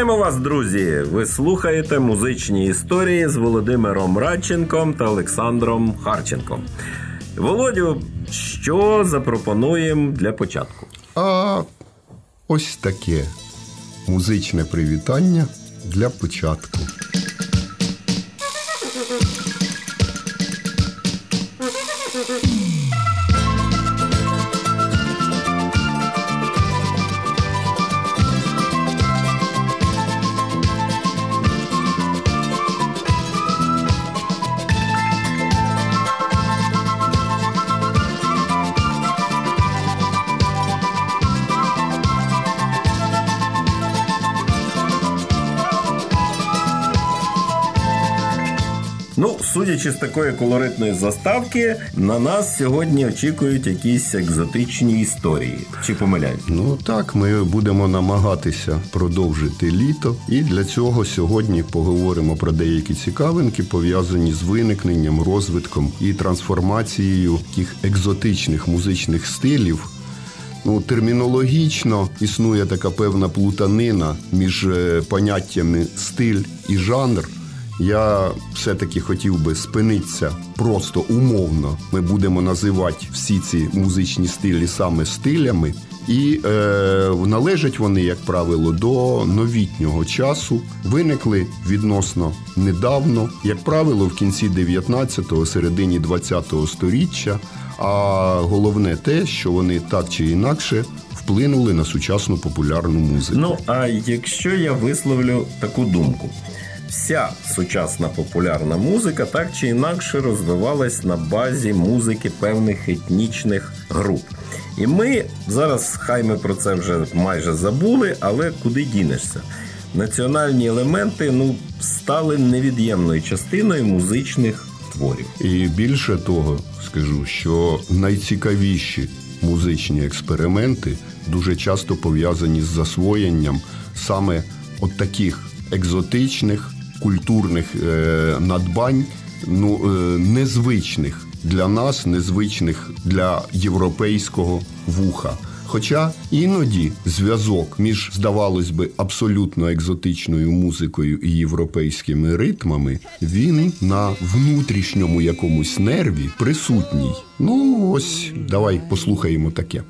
Вітаємо вас, друзі! Ви слухаєте музичні історії з Володимиром Радченком та Олександром Харченком. Володю, що запропонуємо для початку? А ось таке музичне привітання для початку. Ну, судячи з такої колоритної заставки, на нас сьогодні очікують якісь екзотичні історії. Чи помиляють? Ну так, ми будемо намагатися продовжити літо, і для цього сьогодні поговоримо про деякі цікавинки, пов'язані з виникненням, розвитком і трансформацією таких екзотичних музичних стилів. Ну, термінологічно існує така певна плутанина між е, поняттями стиль і жанр. Я все-таки хотів би спинитися просто умовно. Ми будемо називати всі ці музичні стилі саме стилями, і е, належать вони, як правило, до новітнього часу. Виникли відносно недавно, як правило, в кінці 19-го, середині 20-го сторіччя. А головне те, що вони так чи інакше вплинули на сучасну популярну музику. Ну а якщо я висловлю таку думку. Вся сучасна популярна музика так чи інакше розвивалась на базі музики певних етнічних груп. І ми зараз, хай ми про це вже майже забули, але куди дінешся? Національні елементи ну, стали невід'ємною частиною музичних творів. І більше того, скажу, що найцікавіші музичні експерименти дуже часто пов'язані з засвоєнням саме от таких екзотичних культурних е, надбань, ну е, незвичних для нас, незвичних для європейського вуха. Хоча іноді зв'язок між, здавалось би, абсолютно екзотичною музикою і європейськими ритмами, він на внутрішньому якомусь нерві присутній. Ну ось давай послухаємо таке.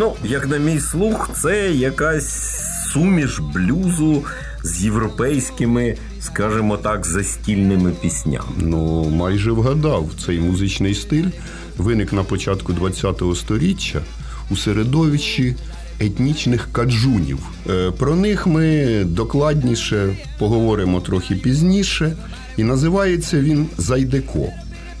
Ну, як на мій слух, це якась суміш блюзу з європейськими, скажімо так, застільними піснями. Ну, майже вгадав, цей музичний стиль виник на початку ХХ століття у середовищі етнічних каджунів. Е, про них ми докладніше поговоримо трохи пізніше, і називається він Зайдеко.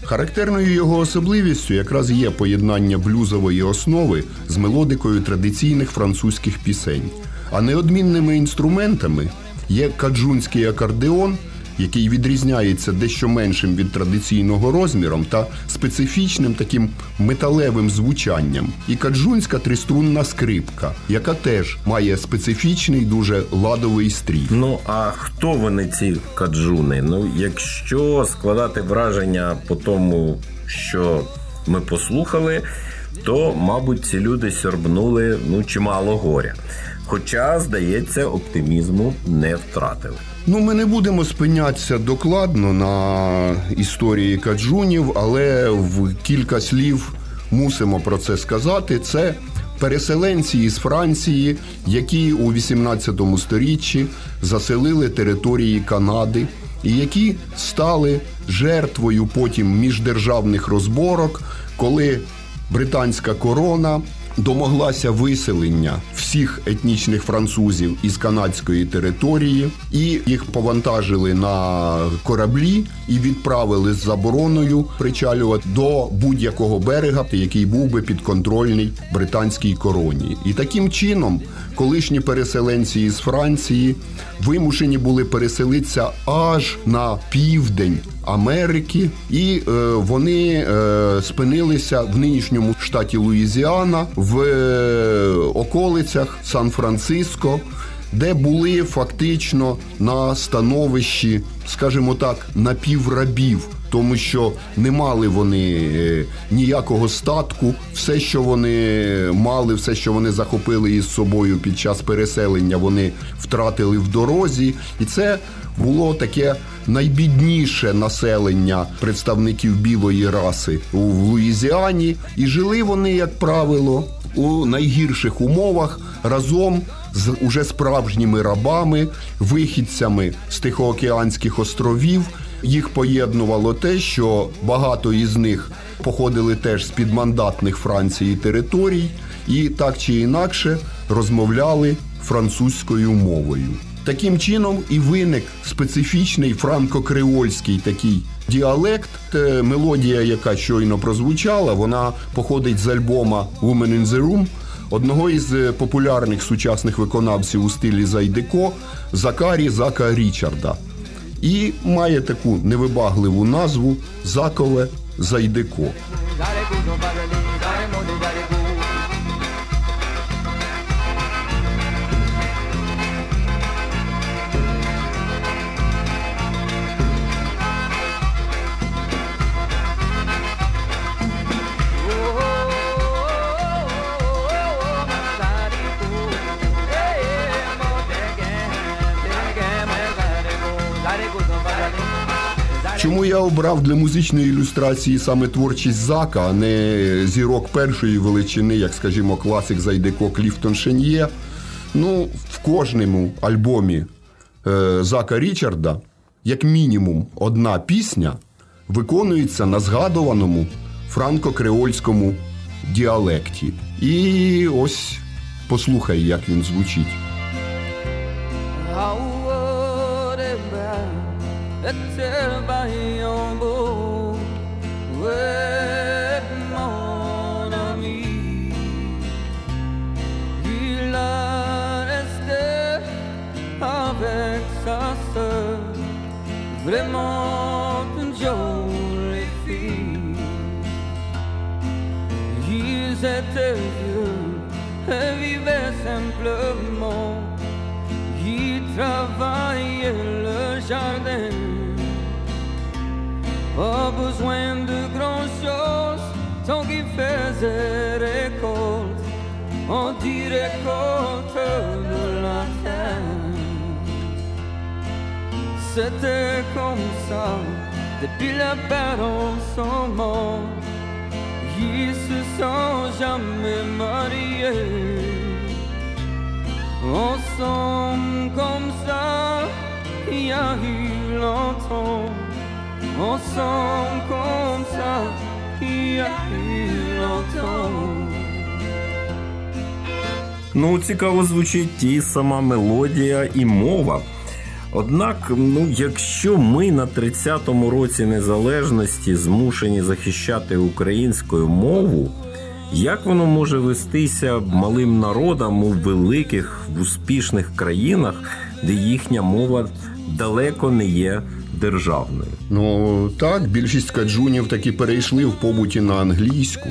Характерною його особливістю якраз є поєднання блюзової основи з мелодикою традиційних французьких пісень, а неодмінними інструментами є каджунський акордеон, який відрізняється дещо меншим від традиційного розміром та специфічним таким металевим звучанням, і каджунська триструнна скрипка, яка теж має специфічний дуже ладовий стрій. Ну а хто вони ці каджуни? Ну, якщо складати враження по тому, що ми послухали, то, мабуть, ці люди сьорбнули ну чимало горя. Хоча, здається, оптимізму не втратили. Ну, ми не будемо спинятися докладно на історії каджунів, але в кілька слів мусимо про це сказати. Це переселенці із Франції, які у 18 сторіччі заселили території Канади, і які стали жертвою потім міждержавних розборок, коли британська корона домоглася виселення всіх етнічних французів із канадської території, і їх повантажили на кораблі і відправили з забороною причалювати до будь-якого берега, який був би підконтрольний британській короні. І таким чином колишні переселенці із Франції вимушені були переселитися аж на південь Америки, і е, вони е, спинилися в нинішньому штаті Луїзіана в е, околицях Сан-Франциско. Де були фактично на становищі, скажімо так, напіврабів, тому що не мали вони е, ніякого статку, все, що вони мали, все, що вони захопили із собою під час переселення, вони втратили в дорозі, і це було таке найбідніше населення представників білої раси у Луїзіані, і жили вони, як правило, у найгірших умовах разом з уже справжніми рабами, вихідцями з Тихоокеанських островів. Їх поєднувало те, що багато із них походили теж з підмандатних Франції територій, і так чи інакше розмовляли французькою мовою. Таким чином і виник специфічний франко-креольський такий діалект. Мелодія, яка щойно прозвучала, вона походить з альбома «Woman in the Room», одного із е, популярних сучасних виконавців у стилі Зайдеко Закарі Зака Річарда. І має таку невибагливу назву Закове Зайдеко. Чому я обрав для музичної ілюстрації саме творчість Зака, а не зірок першої величини, як скажімо, класик Зайдеко Кліфтон Шен'є? Ну, в кожному альбомі е, Зака Річарда, як мінімум, одна пісня виконується на згадуваному франко-креольському діалекті. І ось послухай, як він звучить. Il avec sa sœur, vraiment une jolie fille. Pas besoin de grand chose tant qu'il faisait récolte, on dit récolte de la terre. C'était comme ça depuis la parents sont morts, ils se sont jamais mariés. Ensemble comme ça, il y a eu longtemps. Ensemble comme. Ну, цікаво звучить ті сама мелодія і мова. Однак, ну, якщо ми на 30-му році незалежності змушені захищати українську мову, як воно може вестися малим народам у великих, успішних країнах, де їхня мова далеко не є державною. Ну так, більшість каджунів таки перейшли в побуті на англійську.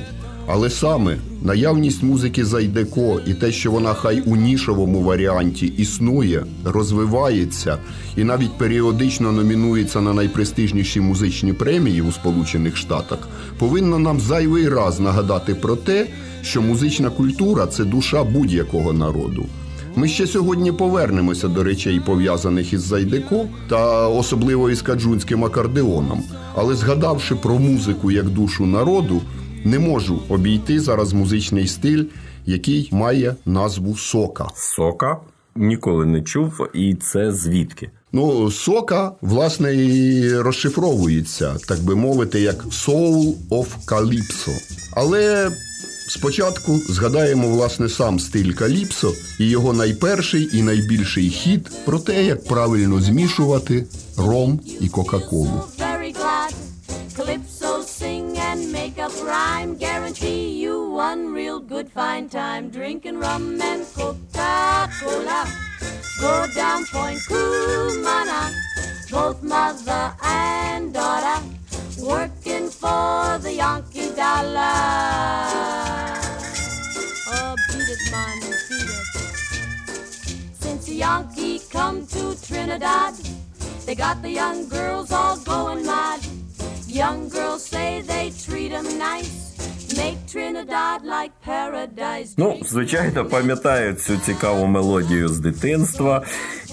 Але саме наявність музики Зайдеко і те, що вона хай у нішовому варіанті існує, розвивається і навіть періодично номінується на найпрестижніші музичні премії у Сполучених Штатах, повинно нам зайвий раз нагадати про те, що музична культура це душа будь-якого народу. Ми ще сьогодні повернемося до речей, пов'язаних із Зайдеко та особливо із каджунським акордеоном. Але згадавши про музику як душу народу, не можу обійти зараз музичний стиль, який має назву сока. Сока ніколи не чув, і це звідки? Ну, сока, власне, і розшифровується, так би мовити, як Soul of Calypso. Але спочатку згадаємо власне сам стиль Каліпсо і його найперший і найбільший хід про те, як правильно змішувати ром і Кока-Колу. Both mother and daughter. Working for the Yankee dollar. Oh, beat it. Since the Yankee come to Trinidad, they got the young girls all going mad. Young girls say they treat 'em nice. Ну, звичайно, пам'ятаю цю цікаву мелодію з дитинства.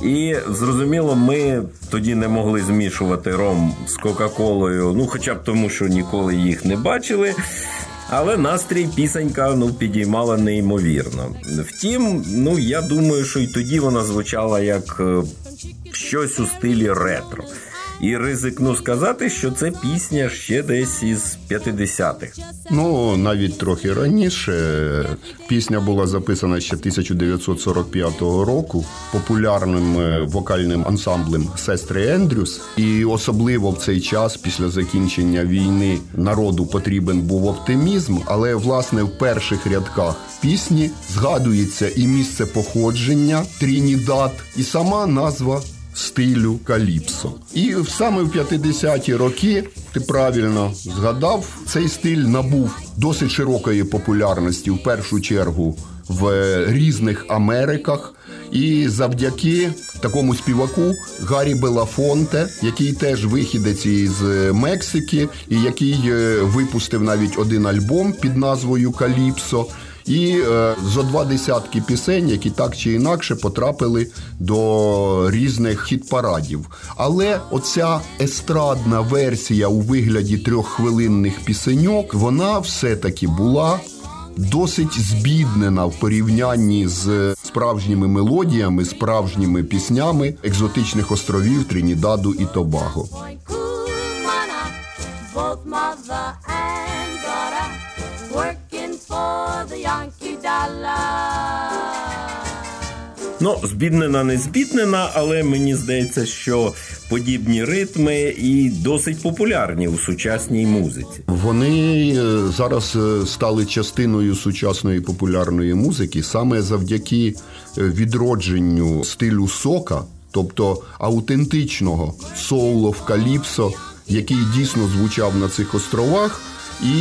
І зрозуміло, ми тоді не могли змішувати ром з Кока-Колою, ну хоча б тому, що ніколи їх не бачили. Але настрій пісенька ну, підіймала неймовірно. Втім, ну я думаю, що і тоді вона звучала як е, щось у стилі ретро. І ризикну сказати, що це пісня ще десь із 50-х. Ну, навіть трохи раніше. Пісня була записана ще 1945 року популярним е, вокальним ансамблем Сестри Ендрюс. І особливо в цей час, після закінчення війни, народу потрібен був оптимізм. Але власне в перших рядках пісні згадується і місце походження Трінідад, і сама назва стилю Каліпсо. І саме в 50-ті роки, ти правильно згадав, цей стиль набув досить широкої популярності в першу чергу в різних Америках. І завдяки такому співаку Гаррі Белафонте, який теж вихідець із Мексики, і який е, випустив навіть один альбом під назвою Каліпсо. І е, зо два десятки пісень, які так чи інакше потрапили до різних хіт-парадів. Але оця естрадна версія у вигляді трьоххвилинних пісеньок, вона все-таки була досить збіднена в порівнянні з справжніми мелодіями, справжніми піснями екзотичних островів Тринідаду і Тобаго. The Yankee dollar. Ну, збіднена, не збіднена, але мені здається, що подібні ритми і досить популярні у сучасній музиці. Вони е, зараз е, стали частиною сучасної популярної музики саме завдяки е, відродженню стилю сока, тобто аутентичного соул of каліпсо, який дійсно звучав на цих островах. І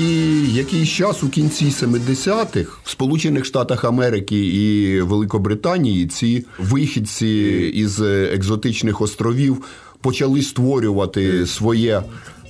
якийсь час у кінці 70-х в Сполучених Штатах Америки і Великобританії ці вихідці із екзотичних островів почали створювати своє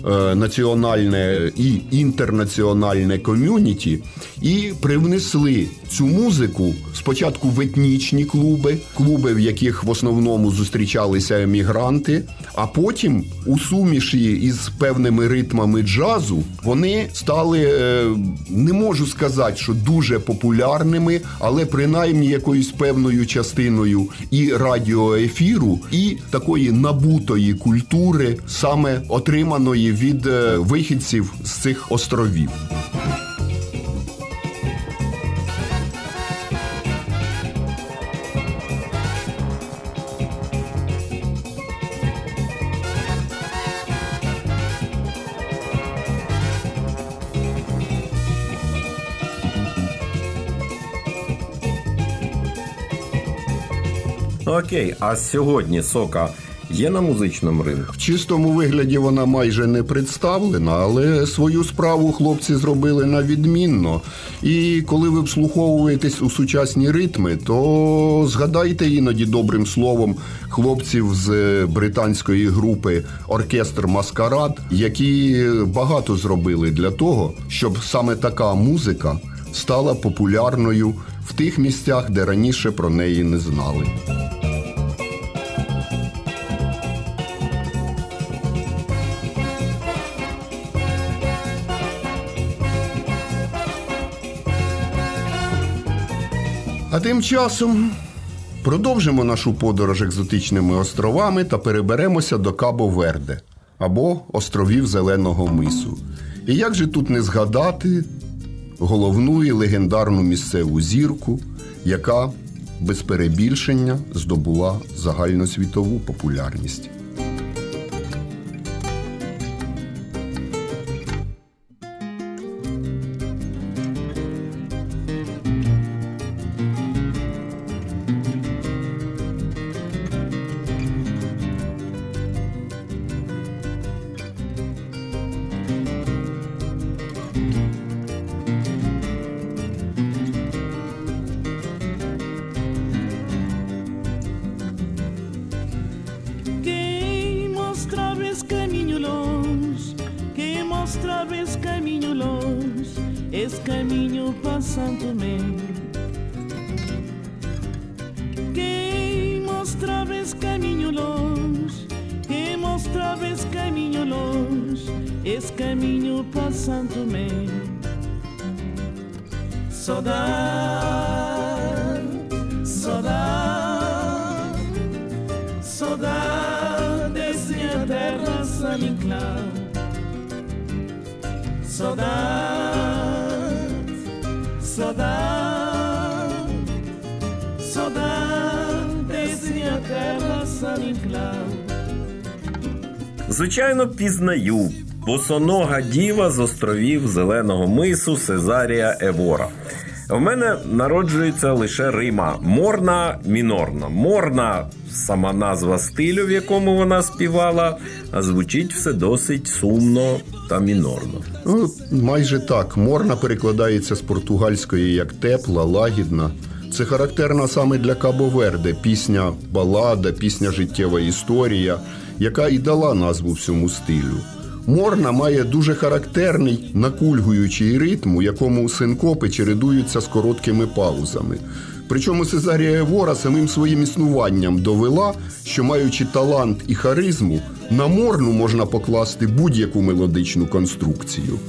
е, національне і інтернаціональне ком'юніті і привнесли цю музику спочатку в етнічні клуби, клуби, в яких в основному зустрічалися емігранти, а потім у суміші із певними ритмами джазу вони стали, е, не можу сказати, що дуже популярними, але принаймні якоюсь певною частиною і радіоефіру, і такої набутої культури, саме отриманої від е, вихідців з цих островів. Окей, а сьогодні сока є на музичному ринку? В чистому вигляді вона майже не представлена, але свою справу хлопці зробили на відмінно. І коли ви вслуховуєтесь у сучасні ритми, то згадайте іноді добрим словом хлопців з британської групи Оркестр Маскарад, які багато зробили для того, щоб саме така музика стала популярною в тих місцях, де раніше про неї не знали. А тим часом Продовжимо нашу подорож екзотичними островами та переберемося до Кабо Верде або островів Зеленого Мису. І як же тут не згадати головну і легендарну місцеву зірку, яка без перебільшення здобула загальносвітову популярність? Esse caminho passando me. Quem mostrava esse caminho longe, quem mostrava esse caminho longe, esse caminho passando me. Saudade, saudade. Saudade minha terra Saudade, saudade Звичайно, пізнаю босонога діва з островів Зеленого мису Сезарія Евора. В мене народжується лише Рима морна мінорна. Морна сама назва стилю, в якому вона співала, а звучить все досить сумно та мінорно. Ну, майже так. Морна перекладається з португальської як тепла, лагідна. Це характерна саме для Кабо Верде пісня балада, пісня життєва історія, яка і дала назву всьому стилю. Морна має дуже характерний накульгуючий ритм, у якому синкопи чередуються з короткими паузами. Причому Сезарія Евора самим своїм існуванням довела, що маючи талант і харизму, на морну можна покласти будь-яку мелодичну конструкцію.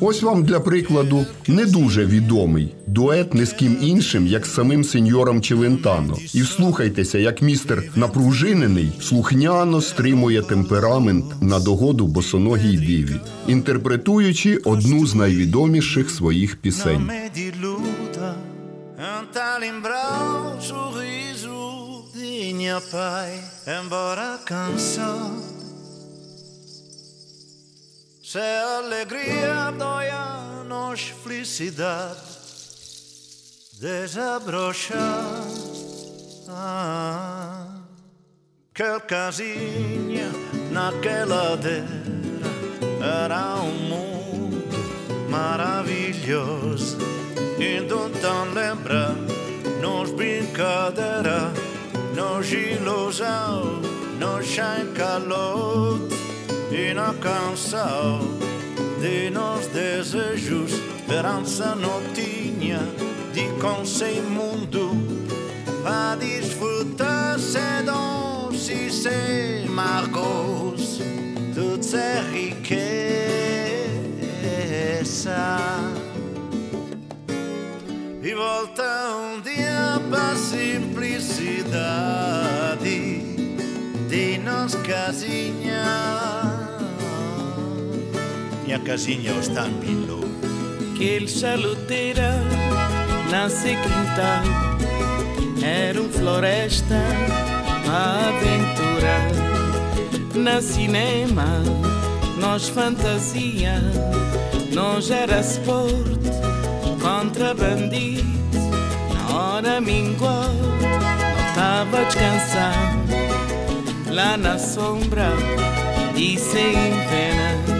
Ось вам для прикладу не дуже відомий дует не з ким іншим, як з самим сеньором Челентано. І вслухайтеся, як містер напружинений слухняно стримує темперамент на догоду босоногій диві, інтерпретуючи одну з найвідоміших своїх di un Se a alegria dói a nós felicidade desabrochar. Ah, aquela casinha naquela ladeira era um mundo maravilhoso. Então lembrar, nos brincadeira, nos ilusão, nos sem e na canção de nos desejos, esperança não tinha de com sem mundo a desfrutar sem dons e sem margos, tudo é riqueza. E volta um dia pra simplicidade de nós casinha. Minha casinha está em Pilo. Aquele chaluteira nasce quintal Era um floresta, uma aventura Na cinema, nós fantasia Nós era sport, contra bandido Na hora mingual, não tava descansando Lá na sombra e sem pena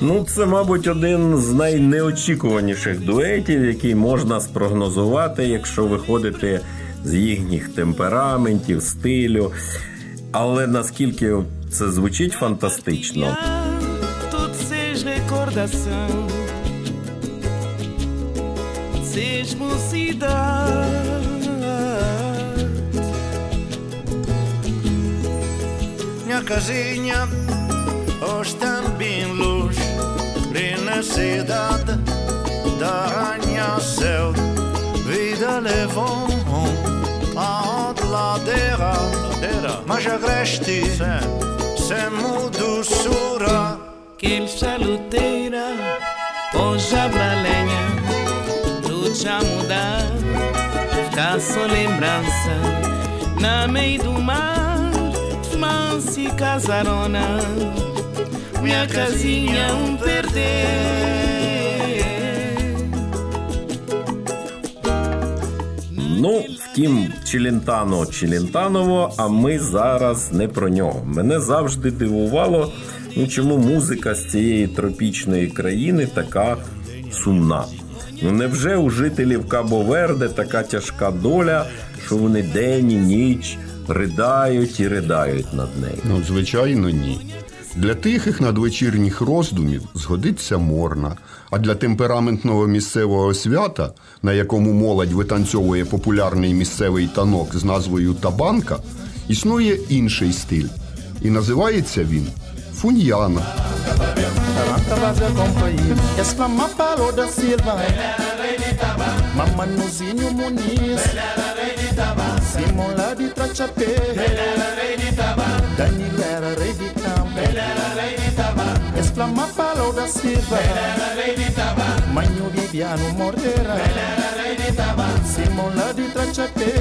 Ну, це, мабуть, один з найнеочікуваніших дуетів, який можна спрогнозувати, якщо виходити з їхніх темпераментів, стилю. Але наскільки це звучить фантастично, Tudo seja recordação, seja mocidade. Minha casinha hoje também din sedad Daranja sev Videle a Pa od ladera Maja grešti Se mu dusura Kjell salutera Poža lenha Tu ća mudar da Caço lembrança Na meio do mar Mães se casaram minha casinha um perder. Ну, втім, Челентано Челентаново, а ми зараз не про нього. Мене завжди дивувало, ну чому музика з цієї тропічної країни така сумна. Ну невже у жителів Кабо-Верде така тяжка доля, що вони день і ніч ридають і ридають над нею? Ну, звичайно, ні. Для тихих надвечірніх роздумів згодиться морна, а для темпераментного місцевого свята, на якому молодь витанцьовує популярний місцевий танок з назвою Табанка, існує інший стиль. І називається він фуньяна. Taranca vai acompanhar Exclama parou da Silva Mama Nuzinho Muniz Simon lá de Trachapé Danilo era rei de campo Exclama parou da Silva Manho Viviano Mordeira Simon lá de Trachapé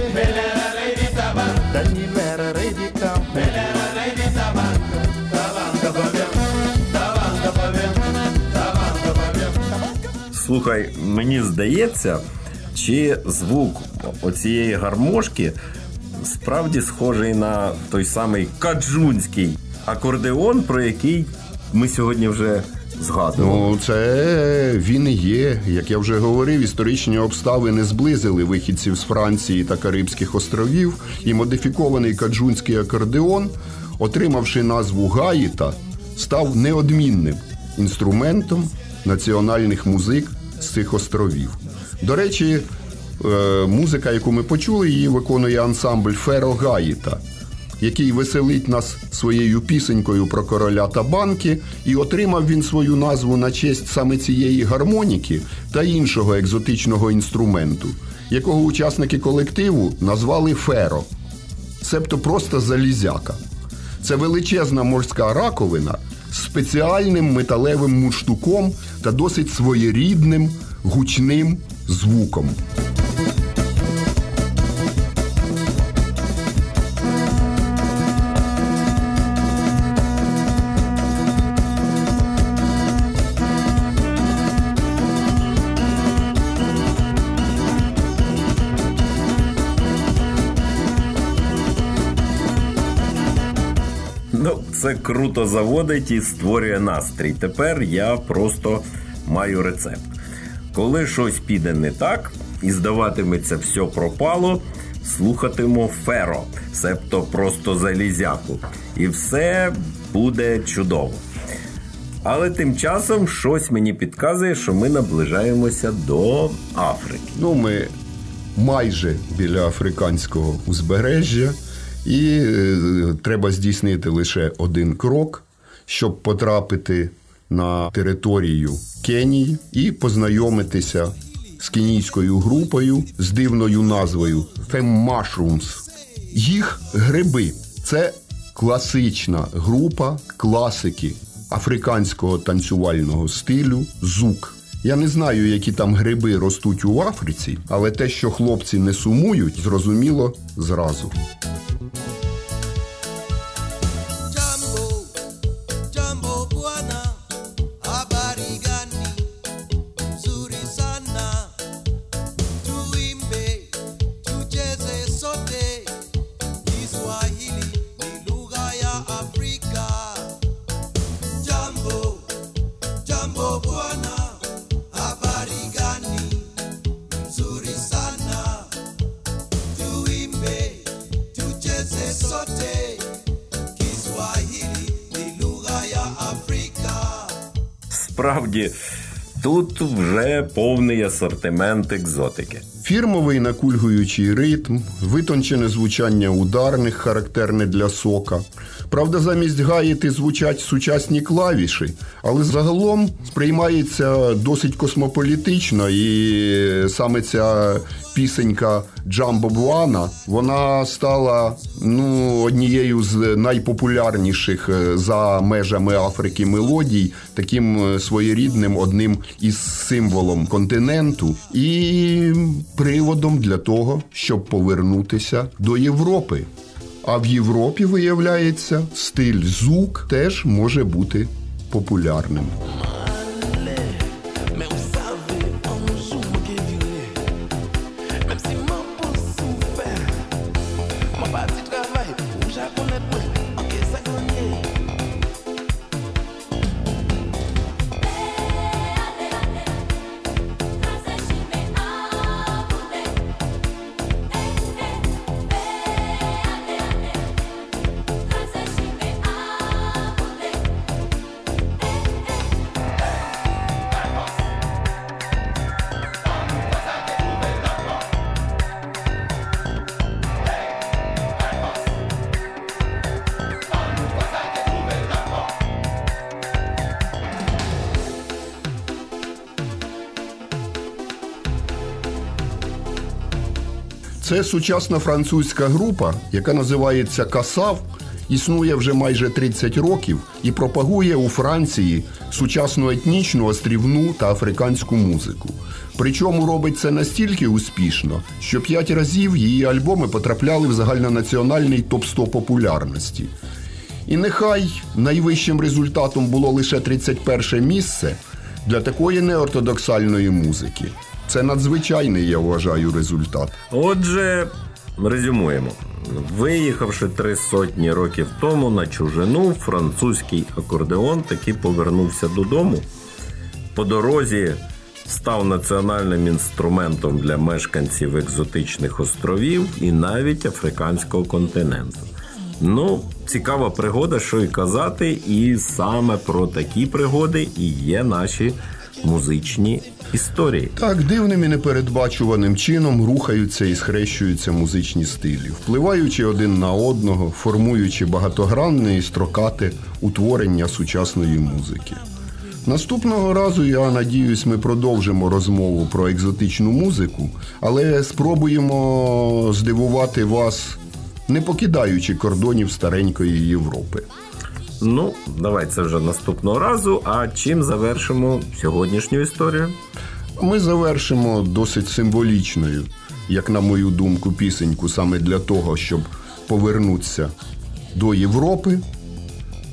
Danilo era rei de campo Слухай, мені здається, чи звук оцієї гармошки справді схожий на той самий каджунський акордеон, про який ми сьогодні вже згадували. Ну, це він є. Як я вже говорив, історичні обставини зблизили вихідців з Франції та Карибських островів, і модифікований каджунський акордеон, отримавши назву Гаїта, став неодмінним інструментом національних музик з цих островів. До речі, е, музика, яку ми почули, її виконує ансамбль Феро Гаїта який веселить нас своєю пісенькою про короля та банки, і отримав він свою назву на честь саме цієї гармоніки та іншого екзотичного інструменту, якого учасники колективу назвали Феро, себто просто залізяка. Це величезна морська раковина з спеціальним металевим мундштуком та досить своєрідним гучним звуком. Ну, це круто заводить і створює настрій. Тепер я просто маю рецепт. Коли щось піде не так і здаватиметься, все пропало, слухатиму феро, себто просто залізяку. І все буде чудово. Але тим часом щось мені підказує, що ми наближаємося до Африки. Ну, ми майже біля африканського узбережжя, і е, треба здійснити лише один крок, щоб потрапити на територію Кенії і познайомитися з кенійською групою з дивною назвою Mushrooms. Їх гриби це класична група класики африканського танцювального стилю зук. Я не знаю, які там гриби ростуть у Африці, але те, що хлопці не сумують, зрозуміло зразу. Справді, тут вже повний асортимент екзотики. Фірмовий накульгуючий ритм, витончене звучання ударних, характерне для сока. Правда, замість гаїти звучать сучасні клавіші, але загалом сприймається досить космополітично, і саме ця пісенька Джамбо Буана вона стала ну, однією з найпопулярніших е, за межами Африки мелодій, таким е, своєрідним одним із символом континенту і приводом для того, щоб повернутися до Європи. А в Європі, виявляється, стиль зук теж може бути популярним. Це сучасна французька група, яка називається Касав, існує вже майже 30 років і пропагує у Франції сучасну етнічну, острівну та африканську музику. Причому робить це настільки успішно, що 5 разів її альбоми потрапляли в загальнонаціональний топ-100 популярності. І нехай найвищим результатом було лише 31 місце для такої неортодоксальної музики. Це надзвичайний, я вважаю, результат. Отже, резюмуємо. Виїхавши три сотні років тому на чужину, французький акордеон таки повернувся додому. По дорозі став національним інструментом для мешканців екзотичних островів і навіть африканського континенту. Ну, цікава пригода, що й казати, і саме про такі пригоди і є наші музичні історії. Так, дивним і непередбачуваним чином рухаються і схрещуються музичні стилі, впливаючи один на одного, формуючи багатогранне і строкате утворення сучасної музики. Наступного разу, я надіюсь, ми продовжимо розмову про екзотичну музику, але спробуємо здивувати вас, не покидаючи кордонів старенької Європи. Ну, давай це вже наступного разу. А чим завершимо сьогоднішню історію? Ми завершимо досить символічною, як на мою думку, пісеньку саме для того, щоб повернутися до Європи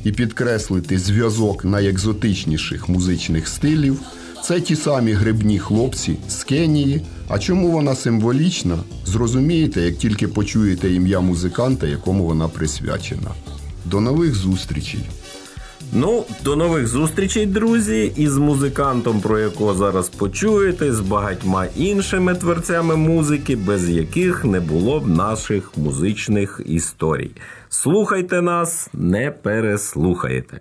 і підкреслити зв'язок найекзотичніших музичних стилів. Це ті самі грибні хлопці з Кенії. А чому вона символічна? Зрозумієте, як тільки почуєте ім'я музиканта, якому вона присвячена. До нових зустрічей! Ну, до нових зустрічей, друзі, із музикантом, про якого зараз почуєте, з багатьма іншими творцями музики, без яких не було б наших музичних історій. Слухайте нас, не переслухаєте.